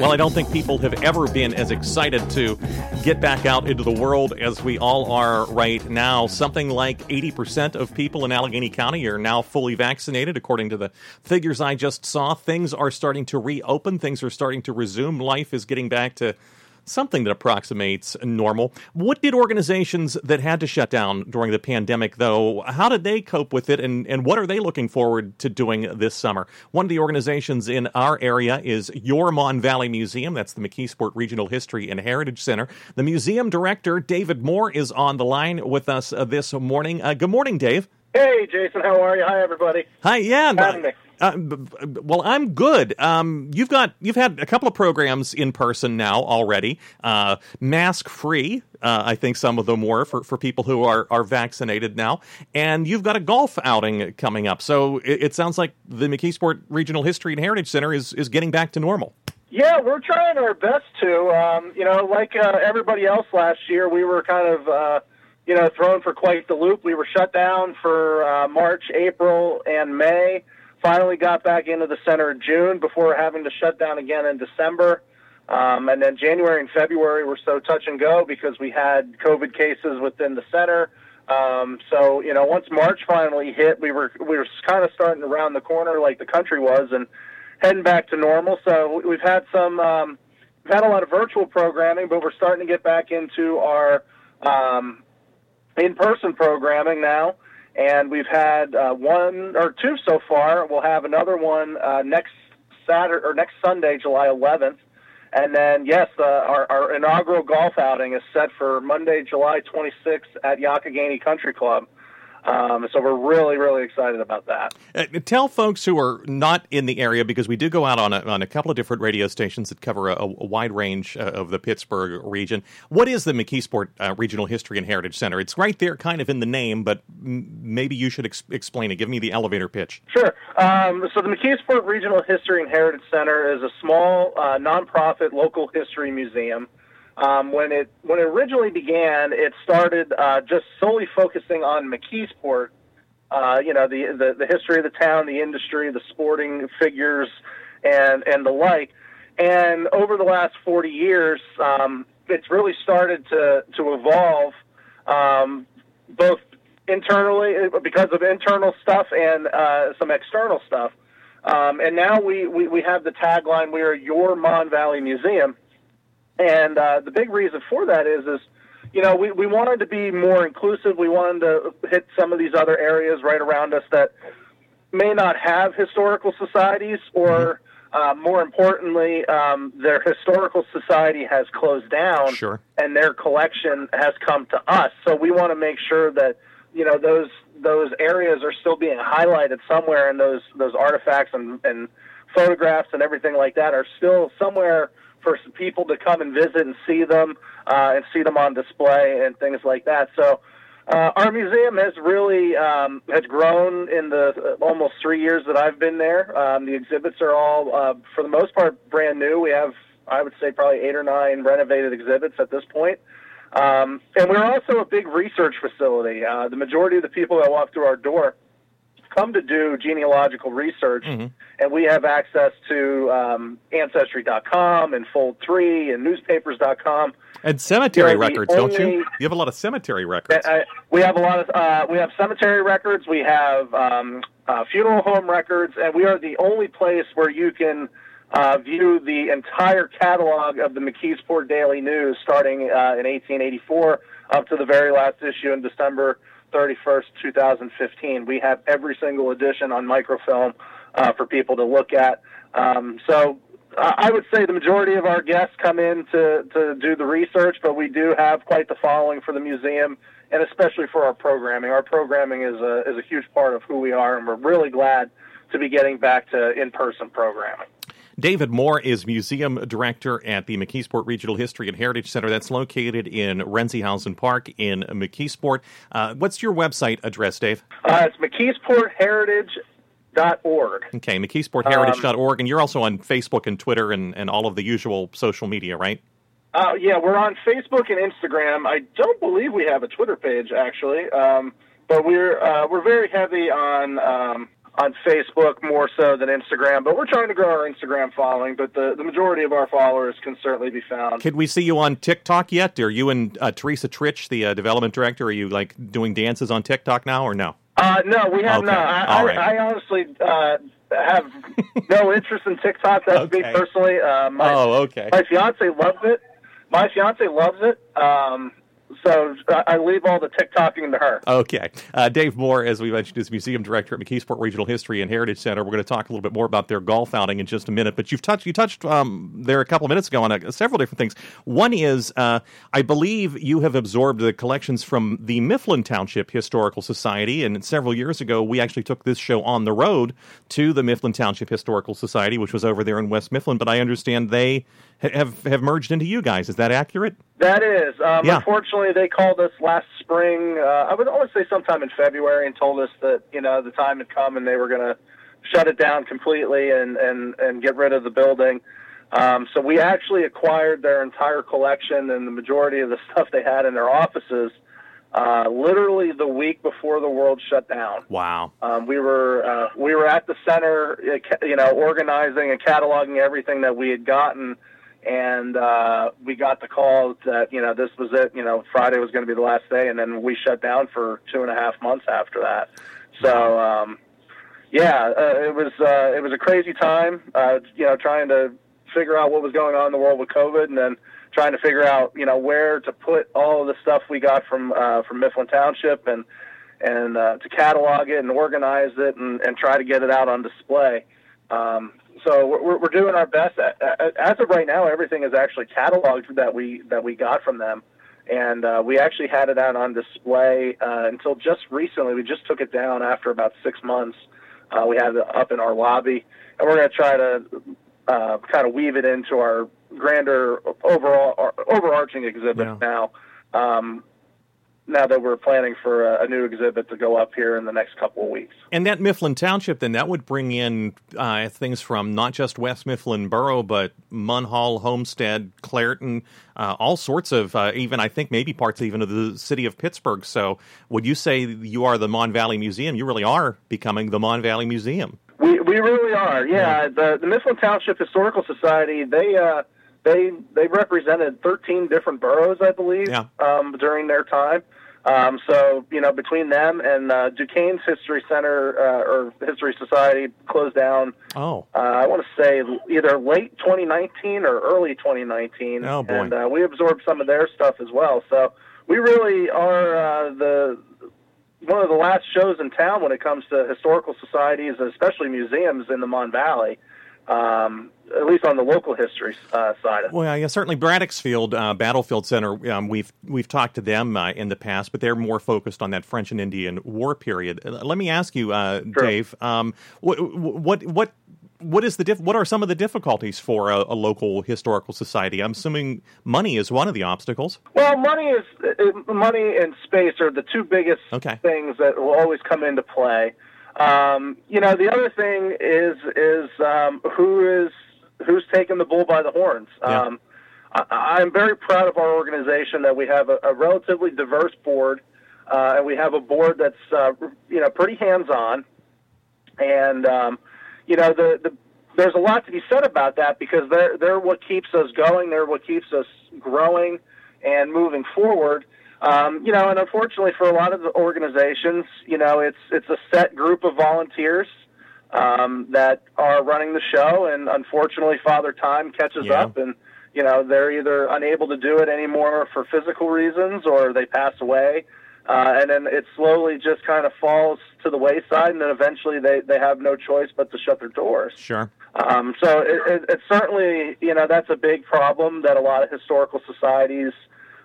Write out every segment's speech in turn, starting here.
Well, I don't think people have ever been as excited to get back out into the world as we all are right now. Something like 80% of people in Allegheny County are now fully vaccinated, according to the figures I just saw. Things are starting to reopen, things are starting to resume. Life is getting back to something that approximates normal. What did organizations that had to shut down during the pandemic, though, how did they cope with it, and, and what are they looking forward to doing this summer? One of the organizations in our area is Your Mon Valley Museum. That's the McKeesport Regional History and Heritage Center. The museum director, David Moore, is on the line with us uh, this morning. Uh, good morning, Dave. Hey, Jason. How are you? Hi, everybody. Hi. Yeah. Having me. Uh, well, I'm good. Um, you've got you've had a couple of programs in person now already. Uh, mask free, uh, I think some of them were for, for people who are, are vaccinated now. And you've got a golf outing coming up. So it, it sounds like the McKeesport Regional History and Heritage Center is is getting back to normal. Yeah, we're trying our best to. Um, you know, like uh, everybody else last year, we were kind of. Uh, you know, thrown for quite the loop. We were shut down for uh, March, April, and May finally got back into the center in June before having to shut down again in December. Um, and then January and February were so touch and go because we had COVID cases within the center. Um, so you know, once March finally hit, we were we were kind of starting around the corner like the country was and heading back to normal. So we've had some um, we've had a lot of virtual programming, but we're starting to get back into our um, in-person programming now and we've had uh, one or two so far. We'll have another one uh, next Saturday or next Sunday, July 11th, and then yes, uh, our, our inaugural golf outing is set for Monday, July 26th at Youghiogheny Country Club. Um, so we're really, really excited about that. Uh, tell folks who are not in the area, because we do go out on a, on a couple of different radio stations that cover a, a wide range uh, of the Pittsburgh region. What is the McKeesport uh, Regional History and Heritage Center? It's right there, kind of in the name, but m- maybe you should ex- explain it. Give me the elevator pitch. Sure. Um, so the McKeesport Regional History and Heritage Center is a small uh, nonprofit local history museum. Um, when it when it originally began, it started uh, just solely focusing on McKeesport. Uh, you know, the, the the history of the town, the industry, the sporting figures, and and the like. And over the last 40 years, um, it's really started to to evolve, um, both internally because of internal stuff and uh, some external stuff. Um, and now we, we, we have the tagline, we are your Mon Valley Museum. And uh, the big reason for that is, is you know, we, we wanted to be more inclusive. We wanted to hit some of these other areas right around us that may not have historical societies, or uh, more importantly, um, their historical society has closed down, sure. and their collection has come to us. So we want to make sure that you know those those areas are still being highlighted somewhere, and those those artifacts and, and photographs and everything like that are still somewhere for some people to come and visit and see them uh, and see them on display and things like that. So uh, our museum has really um, has grown in the uh, almost three years that I've been there. Um, the exhibits are all, uh, for the most part, brand new. We have, I would say, probably eight or nine renovated exhibits at this point. Um, and we're also a big research facility. Uh, the majority of the people that walk through our door come to do genealogical research, mm-hmm. and we have access to um, Ancestry.com and Fold3 and newspapers.com. And cemetery records, only, don't you? You have a lot of cemetery records. Uh, we have a lot of uh, we have cemetery records. We have um, uh, funeral home records, and we are the only place where you can uh, view the entire catalog of the McKeesport Daily News, starting uh, in 1884 up to the very last issue in December 31st, 2015. We have every single edition on microfilm uh, for people to look at. Um, so I would say the majority of our guests come in to, to do the research, but we do have quite the following for the museum, and especially for our programming. Our programming is a is a huge part of who we are, and we're really glad to be getting back to in person programming. David Moore is museum director at the McKeesport Regional History and Heritage Center. That's located in Renziehausen Park in McKeesport. Uh, what's your website address, Dave? Uh, it's McKeesportheritage.org. Okay, McKeesportHeritage.org. Um, and you're also on Facebook and Twitter and, and all of the usual social media, right? Uh, yeah, we're on Facebook and Instagram. I don't believe we have a Twitter page, actually. Um, but we're uh, we're very heavy on um, on Facebook more so than Instagram, but we're trying to grow our Instagram following. But the, the majority of our followers can certainly be found. Could we see you on TikTok yet? Are you and uh, Teresa Trich, the uh, development director, are you like doing dances on TikTok now or no? Uh, no, we have okay. not. I, right. I, I honestly uh, have no interest in TikTok. That's okay. me personally. Uh, my, oh, okay. My fiance loves it. My fiance loves it. Um, so I leave all the TikToking to her. Okay. Uh, Dave Moore, as we mentioned, is museum director at McKeesport Regional History and Heritage Center. We're going to talk a little bit more about their golf outing in just a minute. But you've touched you touched um, there a couple minutes ago on uh, several different things. One is, uh, I believe you have absorbed the collections from the Mifflin Township Historical Society, and several years ago we actually took this show on the road to the Mifflin Township Historical Society, which was over there in West Mifflin. But I understand they have have merged into you guys. Is that accurate? That is. Um, yeah. Unfortunately, they called us last spring. Uh, I would always say sometime in February, and told us that you know the time had come and they were going to shut it down completely and and and get rid of the building. Um, so we actually acquired their entire collection and the majority of the stuff they had in their offices. Uh, literally the week before the world shut down. Wow. Um, we were uh, we were at the center, uh, you know, organizing and cataloging everything that we had gotten and uh, we got the call that you know this was it. You know, Friday was going to be the last day, and then we shut down for two and a half months after that. So um, yeah, uh, it was uh, it was a crazy time. Uh, you know, trying to figure out what was going on in the world with COVID, and then trying to figure out you know where to put all of the stuff we got from uh, from Mifflin Township and and uh, to catalog it and organize it and, and try to get it out on display. Um, so we're, we're doing our best. As of right now, everything is actually cataloged that we that we got from them, and uh, we actually had it out on display uh, until just recently. We just took it down after about six months. Uh, we had it up in our lobby, and we're going to try to uh, kind of weave it into our grander overall overarching exhibit yeah. now. Um, now that we're planning for a, a, new exhibit to go up here in the next couple of weeks. And that Mifflin Township, then that would bring in uh, things from not just West Mifflin Borough, but Munhall, Homestead, Clairton, uh, all sorts of, uh, even I think maybe parts even of the city of Pittsburgh. So would you say you are the Mon Valley Museum? You really are becoming the Mon Valley Museum. We, we really are, yeah. yeah. The, the Mifflin Township Historical Society, they uh, they they represented 13 different boroughs, I believe, yeah. um, during their time. Um, so, you know, between them and uh, Duquesne's History Center uh, or History Society closed down. Oh, uh, I want to say either late 2019 or early 2019. Oh boy! And uh, we absorbed some of their stuff as well. So we really are uh, the one of the last shows in town when it comes to historical societies, especially museums in the Mon Valley um, at least on the local history uh, side. Of. Well, yeah, certainly Braddocksfield uh, Battlefield Center. Um, we've we've talked to them uh, in the past, but they're more focused on that French and Indian War period. Uh, let me ask you, uh, sure. Dave, um, what what what what is the diff- what are some of the difficulties for a, a, local historical society? I'm assuming money is one of the obstacles. Well, money is uh, money and space are the two biggest okay. things that will always come into play. Um, you know, the other thing is is um, who is who's taking the bull by the horns. Yeah. Um, I, am very proud of our organization that we have a, a relatively diverse board, uh, and we have a board that's uh, you know pretty hands on, and um, you know the, the there's a lot to be said about that because they're they're what keeps us going. They're what keeps us growing and moving forward. Um, you know, and unfortunately for a lot of the organizations, you know, it's it's a set group of volunteers um, that are running the show, and unfortunately, Father Time catches yeah. up, and you know, they're either unable to do it anymore for physical reasons, or they pass away, uh, and then it slowly just kind of falls to the wayside, and then eventually they they have no choice but to shut their doors. Sure. Um, so it, it, it's certainly, you know, that's a big problem that a lot of historical societies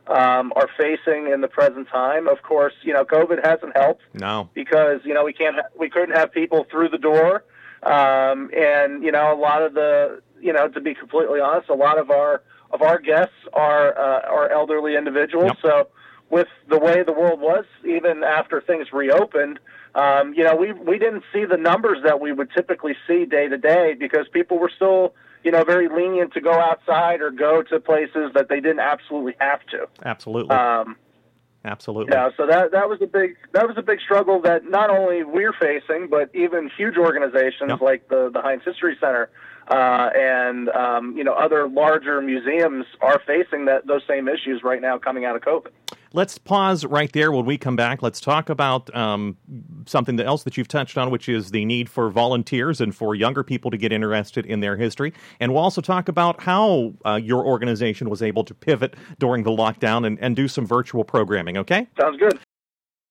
um, are facing in the present time. Of course, you know, COVID hasn't helped. No. Because you know we can't, ha- we couldn't have people through the door, um, and you know a lot of the, you know, to be completely honest, a lot of our of our guests are uh, are elderly individuals. Yep. So with the way the world was, even after things reopened, um, you know, we we didn't see the numbers that we would typically see day to day because people were still, you know, very lenient to go outside or go to places that they didn't absolutely have to. Absolutely. Um, Absolutely. yeah, so that that was a big that was a big struggle that not only we're facing, but even huge organizations Yep. like the the Heinz History Center uh, and um, you know other larger museums are facing that those same issues right now coming out of COVID. Let's pause right there. When we come back, let's talk about um, something else that you've touched on, which is the need for volunteers and for younger people to get interested in their history. And we'll also talk about how uh, your organization was able to pivot during the lockdown and, and do some virtual programming, okay? Sounds good.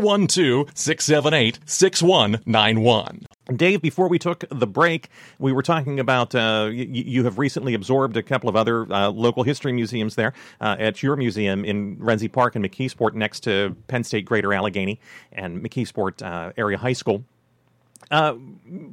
412-678-6191. Dave, before we took the break, we were talking about uh, y- you have recently absorbed a couple of other uh, local history museums there uh, at your museum in Renzi Park and McKeesport next to Penn State Greater Allegheny and McKeesport uh, Area High School. Uh,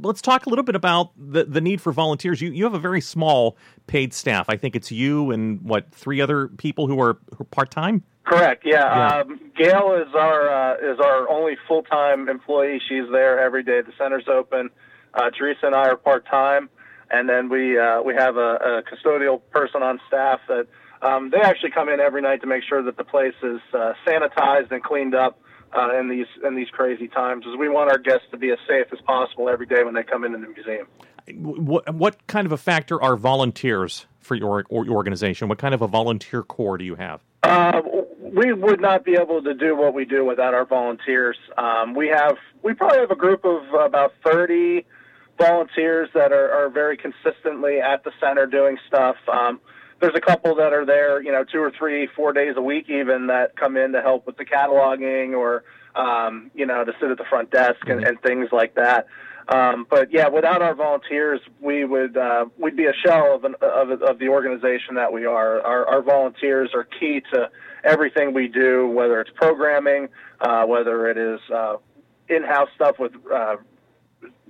let's talk a little bit about the, the need for volunteers. You, you have a very small paid staff. I think it's you and what, three other people who are, who are part time? Correct. Yeah. Yeah. Um, Gail is our uh, is our only full time employee. She's there every day. The center's open. Uh, Teresa and I are part time, and then we uh, we have a, a custodial person on staff that um, they actually come in every night to make sure that the place is uh, sanitized and cleaned up uh, in these in these crazy times. As we want our guests to be as safe as possible every day when they come into the museum. What, what kind of a factor are volunteers for your, or your organization? What kind of a volunteer corps do you have? Uh, we would not be able to do what we do without our volunteers. Um, we have we probably have a group of about thirty volunteers that are, are very consistently at the center doing stuff. Um, there's a couple that are there, you know, two or three, four days a week even that come in to help with the cataloging or um, you know to sit at the front desk and, and things like that. Um, but yeah, without our volunteers, we would uh, we'd be a shell of, an, of of the organization that we are. Our, our volunteers are key to everything we do, whether it's programming, uh, whether it is uh, in-house stuff with uh,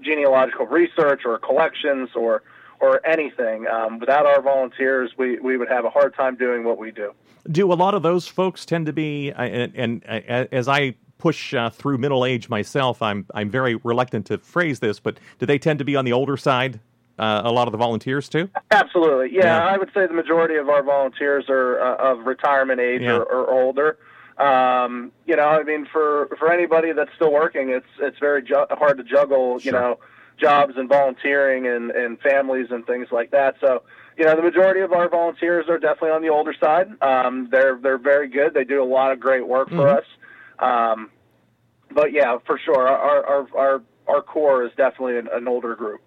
genealogical research or collections or or anything. Um, without our volunteers, we, we would have a hard time doing what we do. Do a lot of those folks tend to be, uh, and, and uh, as I push uh, through middle age myself, I'm I'm very reluctant to phrase this, but do they tend to be on the older side? Uh, a lot of the volunteers too. Absolutely, yeah, Yeah. I would say the majority of our volunteers are uh, of retirement age Yeah. or, or older. Um, you know, I mean, for for anybody that's still working, it's it's very ju- hard to juggle, Sure. you know, jobs and volunteering and and families and things like that. So, you know, the majority of our volunteers are definitely on the older side. Um, they're they're very good. They do a lot of great work for Mhm. us. Um, but yeah, for sure, our our our our core is definitely an, an older group.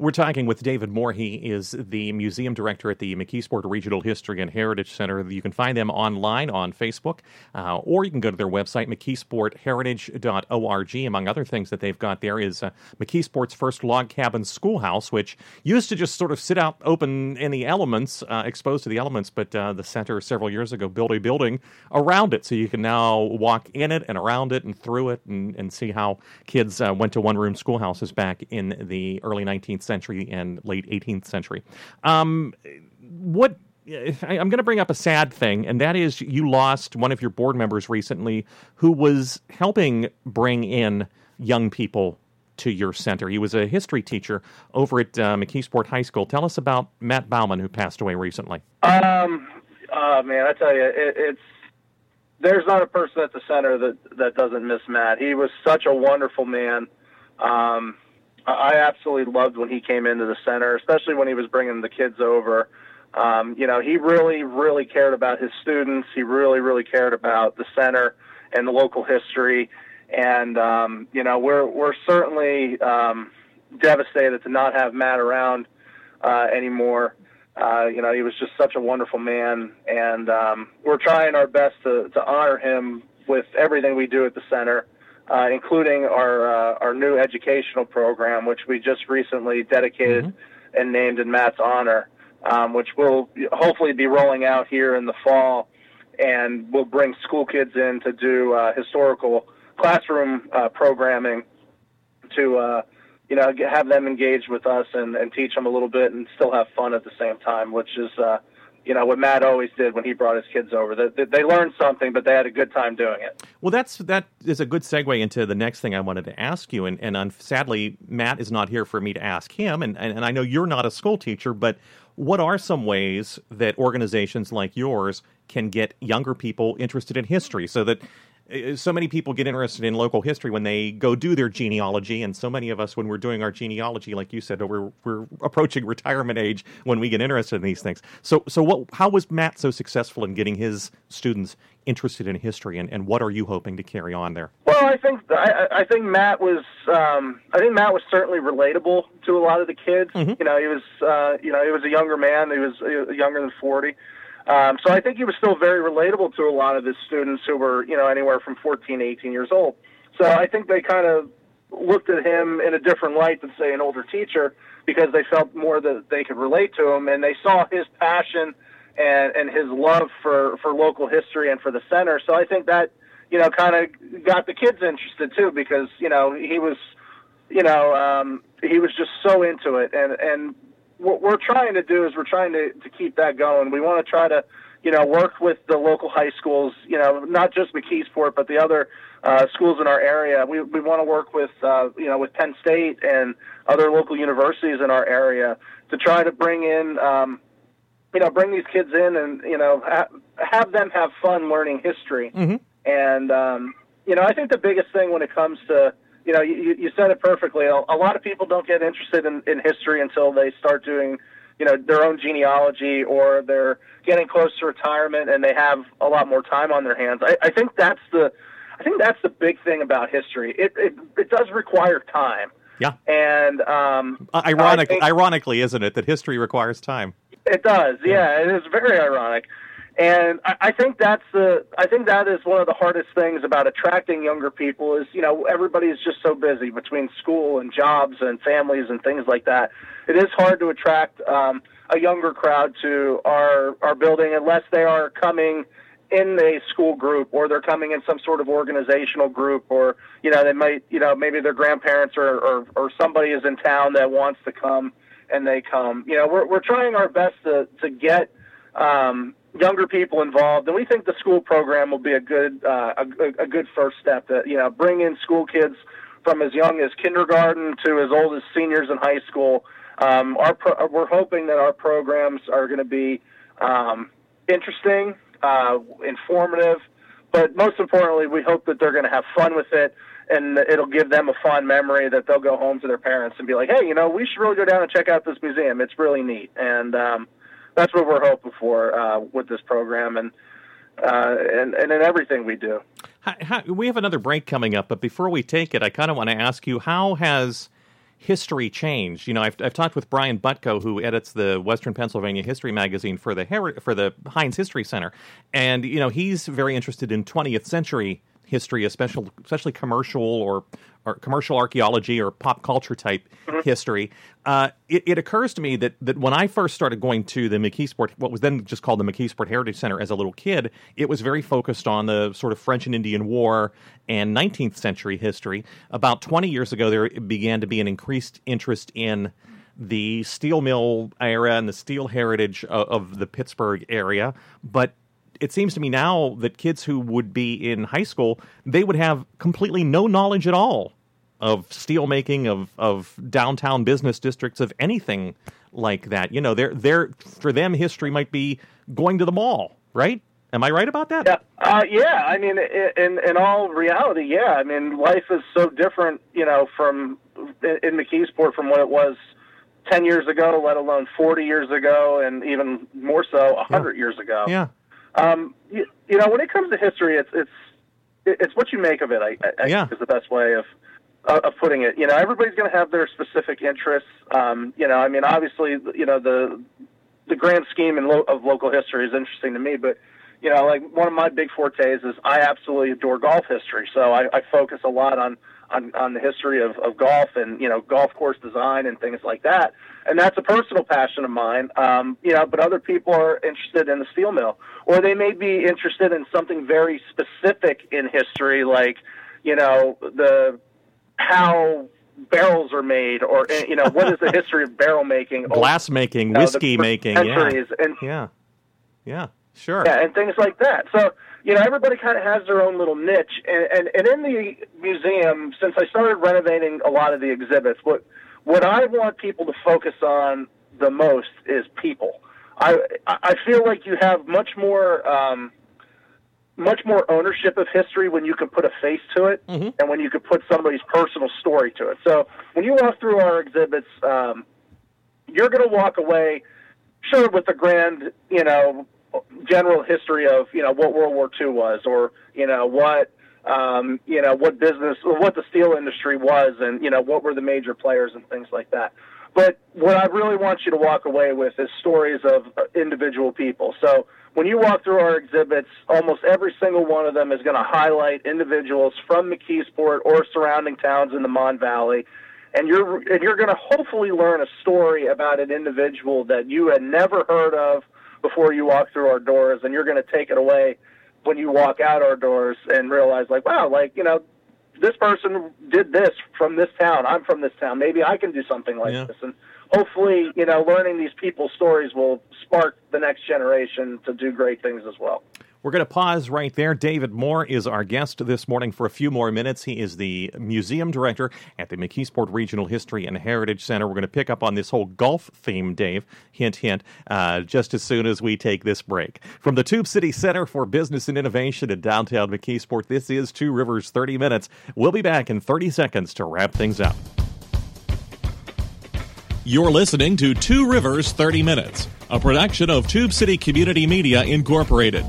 We're talking with David Moore. He is the museum director at the McKeesport Regional History and Heritage Center. You can find them online on Facebook, uh, or you can go to their website, mckeesportheritage.org. Among other things that they've got there is uh, McKeesport's first log cabin schoolhouse, which used to just sort of sit out open in the elements, uh, exposed to the elements, but uh, the center several years ago built a building around it, so you can now walk in it and around it and through it and, and see how kids uh, went to one-room schoolhouses back in the early 19th century and late 18th century. Um, what I'm going to bring up a sad thing, and that is you lost one of your board members recently who was helping bring in young people to your center. He was a history teacher over at uh, McKeesport High School. Tell us about Matt Bauman, who passed away recently. Um, uh, man, I tell you, it, it's there's not a person at the center that that doesn't miss Matt. He was such a wonderful man. Um, I absolutely loved when he came into the center, especially when he was bringing the kids over. Um, you know, he really, really cared about his students. He really, really cared about the center and the local history. And um, you know, we're we're certainly um, devastated to not have Matt around uh, anymore. Uh, you know, he was just such a wonderful man, and um, we're trying our best to, to honor him with everything we do at the center, uh, including our uh, our new educational program, which we just recently dedicated mm-hmm. and named in Matt's honor, um, which will hopefully be rolling out here in the fall, and we'll bring school kids in to do uh, historical classroom uh, programming to uh, you know have them engage with us and, and teach them a little bit and still have fun at the same time, which is uh, you know what Matt always did when he brought his kids over. They, they learned something, but they had a good time doing it. Well, that's that is a good segue into the next thing I wanted to ask you, and and um, sadly Matt is not here for me to ask him, and, and and I know you're not a school teacher, but what are some ways that organizations like yours can get younger people interested in history so that so many people get interested in local history when they go do their genealogy, and so many of us, when we're doing our genealogy, like you said, we're we're approaching retirement age when we get interested in these things. So, so what? How was Matt so successful in getting his students interested in history, and, and what are you hoping to carry on there? Well, I think I, I think Matt was um, I think Matt was certainly relatable to a lot of the kids. Mm-hmm. You know, he was uh, you know he was a younger man. He was younger than forty. Um, so I think he was still very relatable to a lot of his students who were, you know, anywhere from 14 to 18 years old. So I think they kind of looked at him in a different light than, say, an older teacher because they felt more that they could relate to him and they saw his passion and, and his love for, for local history and for the center. So I think that, you know, kind of got the kids interested too because, you know, he was, you know, um, he was just so into it. And, and what we're trying to do is we're trying to, to keep that going. We want to try to, you know, work with the local high schools, you know, not just McKeesport, but the other uh, schools in our area. We, we want to work with, uh, you know, with Penn State and other local universities in our area to try to bring in, um, you know, bring these kids in and, you know, ha- have them have fun learning history. Mm-hmm. And, um, you know, I think the biggest thing when it comes to, you know, you, you said it perfectly. A, lot of people don't get interested in, in history until they start doing, you know, their own genealogy or they're getting close to retirement and they have a lot more time on their hands. I, I think that's the, I think that's the big thing about history. It it, it does require time. Yeah. And um, uh, ironic, think, ironically, isn't it that history requires time? It does. Yeah, yeah it is very ironic. And I, I think that's the I think that is one of the hardest things about attracting younger people is you know everybody's just so busy between school and jobs and families and things like that. It is hard to attract um, a younger crowd to our our building unless they are coming in a school group or they're coming in some sort of organizational group or you know they might you know maybe their grandparents or or, or somebody is in town that wants to come and they come you know we're we're trying our best to to get um, younger people involved, and we think the school program will be a good uh, a, a good first step. To you know, bring in school kids from as young as kindergarten to as old as seniors in high school. Um, our pro- we're hoping that our programs are going to be um, interesting, uh, informative, but most importantly, we hope that they're going to have fun with it. And it'll give them a fond memory that they'll go home to their parents and be like, "Hey, you know, we should really go down and check out this museum. It's really neat." And um, that's what we're hoping for uh, with this program and uh, and and in everything we do. We have another break coming up, but before we take it, I kind of want to ask you how has history changed? You know, I've, I've talked with Brian Butko, who edits the Western Pennsylvania History magazine for the Her- for the Heinz History Center, and you know he's very interested in 20th century history, especially especially commercial or, or commercial archaeology or pop culture type mm-hmm. history. Uh, it, it, occurs to me that that when I first started going to the McKeesport, what was then just called the McKeesport Heritage Center as a little kid, it was very focused on the sort of French and Indian War and 19th century history. About 20 years ago, there began to be an increased interest in the steel mill era and the steel heritage of, of the Pittsburgh area, but it seems to me now that kids who would be in high school they would have completely no knowledge at all of steelmaking of of downtown business districts of anything like that you know they're they're for them history might be going to the mall right am i right about that yeah uh, yeah i mean in in all reality yeah i mean life is so different you know from in, in McKeesport from what it was 10 years ago, let alone 40 years ago, and even more so 100 yeah. years ago. Yeah. Um, you, you, know, when it comes to history, it's it's it's what you make of it. I, I yeah. think is the best way of of putting it. You know, everybody's going to have their specific interests. Um, you know, I mean, obviously, you know the the grand scheme lo- of local history is interesting to me, but you know, like one of my big fortes is I absolutely adore golf history. So I, I focus a lot on on, on the history of, of golf and you know golf course design and things like that. And that's a personal passion of mine. Um, you know, but other people are interested in the steel mill, or they may be interested in something very specific in history, like you know the how barrels are made, or you know what is the history of barrel making, glass making, whiskey making, yeah, and, yeah, yeah, sure, yeah, and things like that. So you know, everybody kind of has their own little niche. And, and, and in the museum, since I started renovating a lot of the exhibits, what, what I want people to focus on the most is people. I, I feel like you have much more, um, much more ownership of history when you can put a face to it mm-hmm. and when you can put somebody's personal story to it. So when you walk through our exhibits, um, you're going to walk away, sure, with the grand, you know, general history of you know what World War II was, or you know what um, you know what business or what the steel industry was, and you know what were the major players and things like that. But what I really want you to walk away with is stories of uh, individual people. So when you walk through our exhibits, almost every single one of them is going to highlight individuals from McKeesport or surrounding towns in the Mon Valley. And you're and you're going to hopefully learn a story about an individual that you had never heard of before you walk through our doors, and you're going to take it away when you walk out our doors and realize, like, wow, like you know, this person did this from this town. I'm from this town. Maybe I can do something like yeah. this. And hopefully, you know, learning these people's stories will spark the next generation to do great things as well. We're going to pause right there. David Moore is our guest this morning for a few more minutes. He is the museum director at the McKeesport Regional History and Heritage Center. We're going to pick up on this whole golf theme, Dave, hint, hint, uh, just as soon as we take this break. From the Tube City Center for Business and Innovation in downtown McKeesport, this is Two Rivers 30 Minutes. We'll be back in 30 seconds to wrap things up. You're listening to Two Rivers 30 Minutes, a production of Tube City Community Media Incorporated.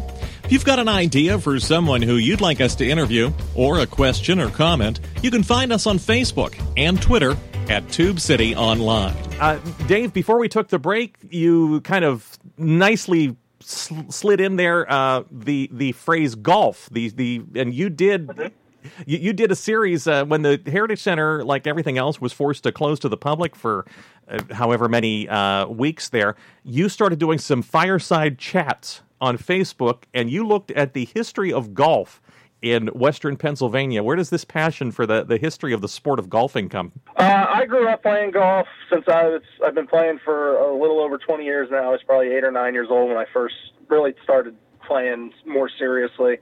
If you've got an idea for someone who you'd like us to interview, or a question or comment, you can find us on Facebook and Twitter at Tube City Online. Uh, Dave, before we took the break, you kind of nicely sl- slid in there uh, the the phrase golf. The the and you did. You, you did a series uh, when the Heritage Center, like everything else, was forced to close to the public for uh, however many uh, weeks there. You started doing some fireside chats on Facebook and you looked at the history of golf in Western Pennsylvania. Where does this passion for the, the history of the sport of golfing come? Uh, I grew up playing golf since I was, I've been playing for a little over 20 years now. I was probably eight or nine years old when I first really started playing more seriously.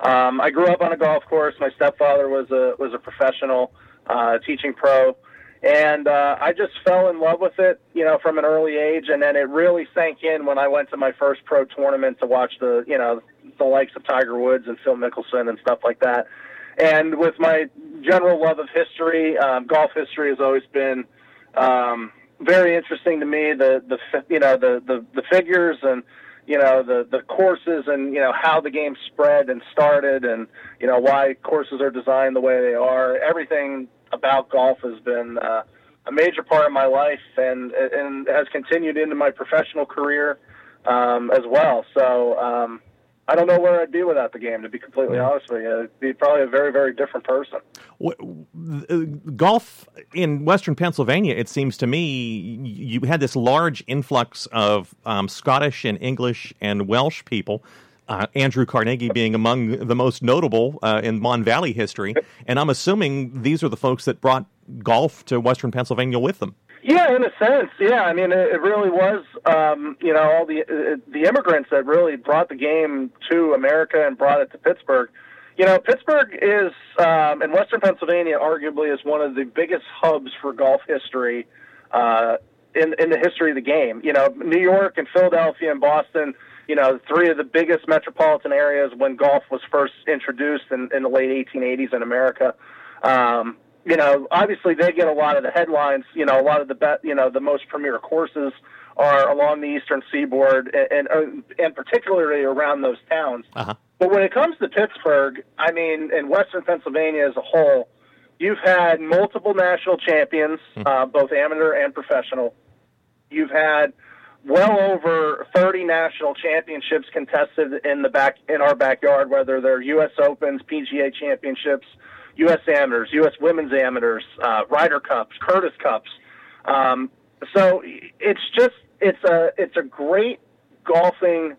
Um, I grew up on a golf course. My stepfather was a was a professional uh, teaching pro, and uh, I just fell in love with it, you know, from an early age, and then it really sank in when I went to my first pro tournament to watch the, you know, the likes of Tiger Woods and Phil Mickelson and stuff like that. And with my general love of history, um, golf history has always been um, very interesting to me. The the you know the the, the figures and you know the the courses and you know how the game spread and started and you know why courses are designed the way they are. Everything about golf has been uh, a major part of my life and and has continued into my professional career um, as well. So um, I don't know where I'd be without the game. To be completely honest with you, I'd be probably a very very different person. What, uh, golf in Western Pennsylvania, it seems to me, you had this large influx of um, Scottish and English and Welsh people uh, Andrew Carnegie being among the most notable uh, in Mon Valley history. And I'm assuming these are the folks that brought golf to Western Pennsylvania with them. Yeah, in a sense, yeah. I mean, it, really was, um, you know, all the uh, the immigrants that really brought the game to America and brought it to Pittsburgh. You know, Pittsburgh is, um, in Western Pennsylvania, arguably is one of the biggest hubs for golf history uh, in in the history of the game. You know, New York and Philadelphia and Boston you know, three of the biggest metropolitan areas when golf was first introduced in, in the late 1880s in America. Um, you know, obviously they get a lot of the headlines. You know, a lot of the be- you know the most premier courses are along the eastern seaboard and and, uh, and particularly around those towns. Uh-huh. But when it comes to Pittsburgh, I mean, in Western Pennsylvania as a whole, you've had multiple national champions, uh, both amateur and professional. You've had well over 30 national championships contested in the back in our backyard, whether they're U.S. Opens, PGA Championships, U.S. Amateurs, U.S. Women's Amateurs, uh, Ryder Cups, Curtis Cups. Um, so it's just it's a it's a great golfing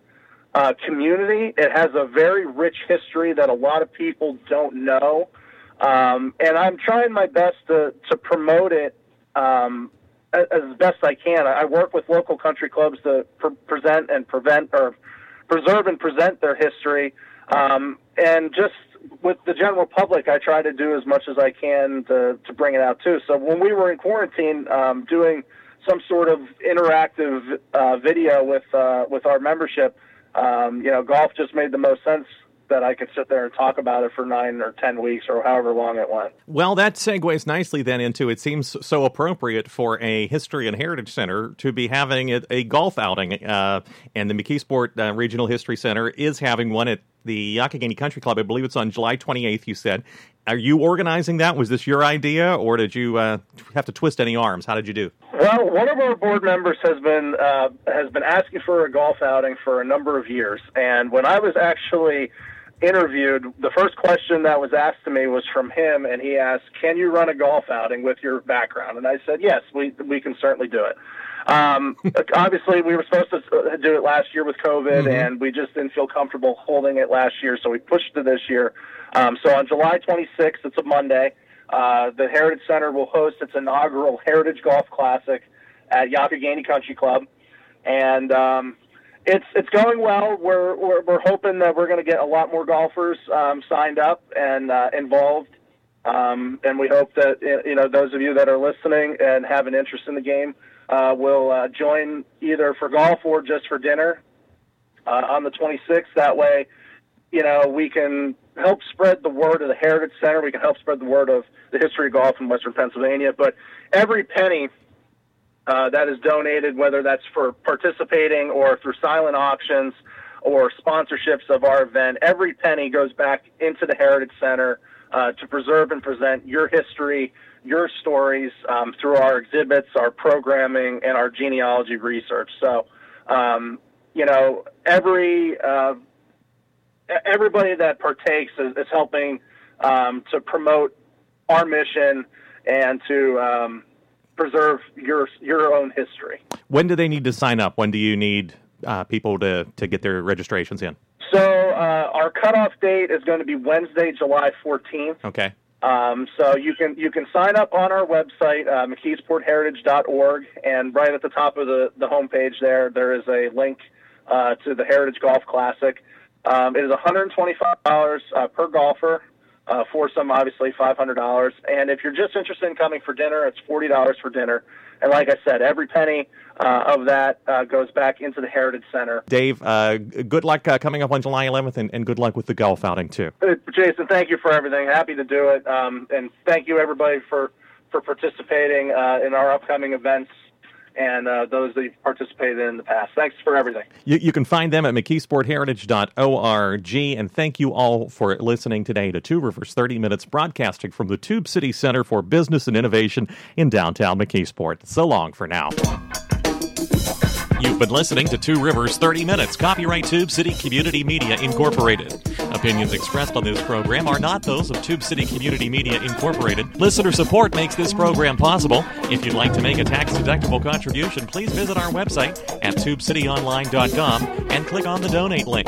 uh, community. It has a very rich history that a lot of people don't know, um, and I'm trying my best to to promote it um, as, best I can. I work with local country clubs to pre- present and prevent or preserve and present their history, um, and just with the general public, I try to do as much as I can to to bring it out too. So when we were in quarantine, um, doing some sort of interactive uh, video with uh, with our membership, um, you know, golf just made the most sense that I could sit there and talk about it for nine or ten weeks or however long it went. Well, that segues nicely then into it seems so appropriate for a History and Heritage Center to be having a, a golf outing, uh, and the McKeesport uh, Regional History Center is having one at the Youghiogheny Country Club. I believe it's on July 28th. You said, are you organizing that? Was this your idea, or did you uh, have to twist any arms? How did you do? Well, one of our board members has been uh, has been asking for a golf outing for a number of years, and when I was actually interviewed, the first question that was asked to me was from him, and he asked, "Can you run a golf outing with your background?" And I said, "Yes, we we can certainly do it." Um, obviously, we were supposed to do it last year with COVID, mm-hmm. and we just didn't feel comfortable holding it last year, so we pushed to this year. Um, so on July 26th, it's a Monday. Uh, the Heritage Center will host its inaugural Heritage Golf Classic at Youghiogheny Country Club, and um, it's it's going well. We're we're, we're hoping that we're going to get a lot more golfers um, signed up and uh, involved, um, and we hope that you know those of you that are listening and have an interest in the game uh, will uh, join either for golf or just for dinner uh, on the 26th. That way, you know we can help spread the word of the Heritage Center. We can help spread the word of the history of golf in Western Pennsylvania. But every penny uh, that is donated, whether that's for participating or through silent auctions or sponsorships of our event, every penny goes back into the Heritage Center uh, to preserve and present your history, your stories um, through our exhibits, our programming, and our genealogy research. So, um, you know, every uh, everybody that partakes is, is helping um, to promote our mission and to um, preserve your your own history. When do they need to sign up? When do you need uh, people to, to get their registrations in? So uh, our cutoff date is going to be Wednesday, July 14th. Okay. Um, so you can you can sign up on our website, uh, McKeesportHeritage.org, and right at the top of the, the homepage there, there is a link uh, to the Heritage Golf Classic. Um, it is $125 uh, per golfer. Uh, foursome, obviously, $500. And if you're just interested in coming for dinner, it's $40 for dinner. And like I said, every penny uh, of that uh, goes back into the Heritage Center. Dave, uh, good luck uh, coming up on July 11th, and, and, good luck with the golf outing, too. Uh, Jason, thank you for everything. Happy to do it. Um, and thank you, everybody, for, for participating uh, in our upcoming events and uh, those that you've participated in, in the past. Thanks for everything. You, you, can find them at mckeesportheritage.org. And thank you all for listening today to Two Rivers 30 Minutes broadcasting from the Tube City Center for Business and Innovation in downtown McKeesport. So long for now. You've been listening to Two Rivers 30 Minutes, copyright Tube City Community Media Incorporated. Opinions expressed on this program are not those of Tube City Community Media Incorporated. Listener support makes this program possible. If you'd like to make a tax deductible contribution, please visit our website at tubecityonline.com and click on the donate link.